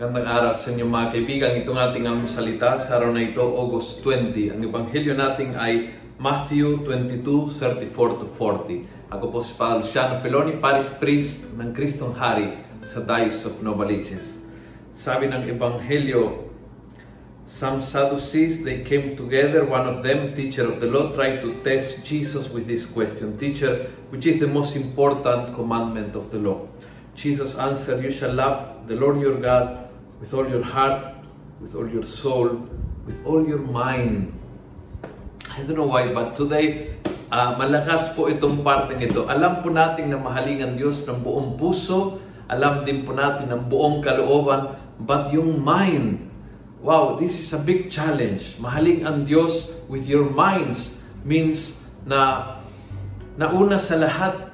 Magandang araw sa inyo mga kaibigan. Itong ating ang salita sa araw na ito, August 20. Ang ebanghelyo natin ay Matthew 22, 34 to 40. Ako po si Father Luciano Feloni, Paris Priest ng Kristong Hari sa Diocese of Novaliches. Sabi ng ebanghelyo, Some Sadducees, they came together. One of them, teacher of the law, tried to test Jesus with this question. Teacher, which is the most important commandment of the law? Jesus answered, You shall love the Lord your God with all your heart, with all your soul, with all your mind. I don't know why, but today, uh, malakas po itong parteng ito. Alam po natin na mahaling ang Diyos ng buong puso. Alam din po natin ng buong kalooban. But yung mind, wow, this is a big challenge. Mahaling ang Diyos with your minds means na nauna sa lahat,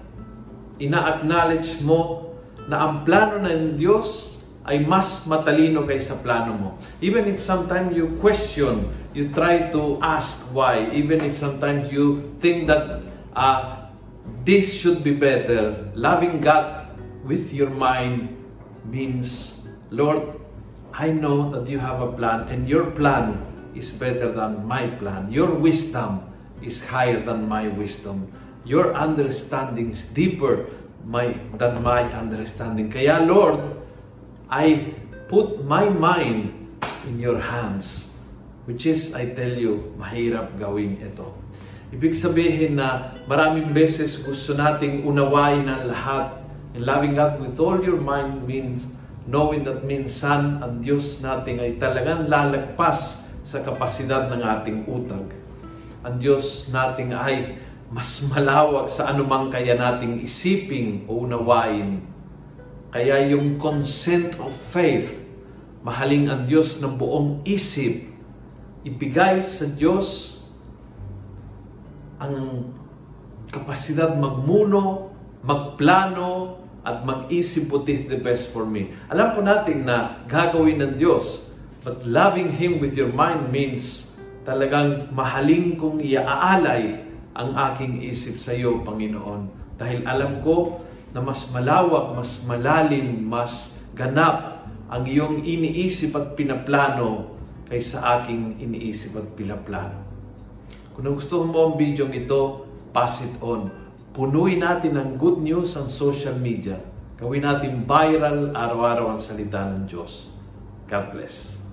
ina-acknowledge mo na ang plano ng Diyos ay mas matalino kaysa plano mo. Even if sometimes you question, you try to ask why, even if sometimes you think that uh, this should be better, loving God with your mind means, Lord, I know that you have a plan and your plan is better than my plan. Your wisdom is higher than my wisdom. Your understanding is deeper my, than my understanding. Kaya Lord, I put my mind in your hands. Which is, I tell you, mahirap gawin ito. Ibig sabihin na maraming beses gusto nating unawain ang lahat. And loving God with all your mind means knowing that minsan ang Diyos natin ay talagang lalagpas sa kapasidad ng ating utag. Ang Diyos natin ay mas malawak sa anumang kaya nating isiping o unawain. Kaya yung consent of faith, mahaling ang Diyos ng buong isip, ibigay sa Diyos ang kapasidad magmuno, magplano, at mag-isip what is the best for me. Alam po natin na gagawin ng Diyos, but loving Him with your mind means talagang mahaling kong iaalay ang aking isip sa iyo, Panginoon. Dahil alam ko na mas malawak, mas malalim, mas ganap ang iyong iniisip at pinaplano kaysa aking iniisip at pinaplano. Kung gusto mo ang video ito, pass it on. Punuin natin ng good news ang social media. Gawin natin viral araw-araw ang salita ng Diyos. God bless.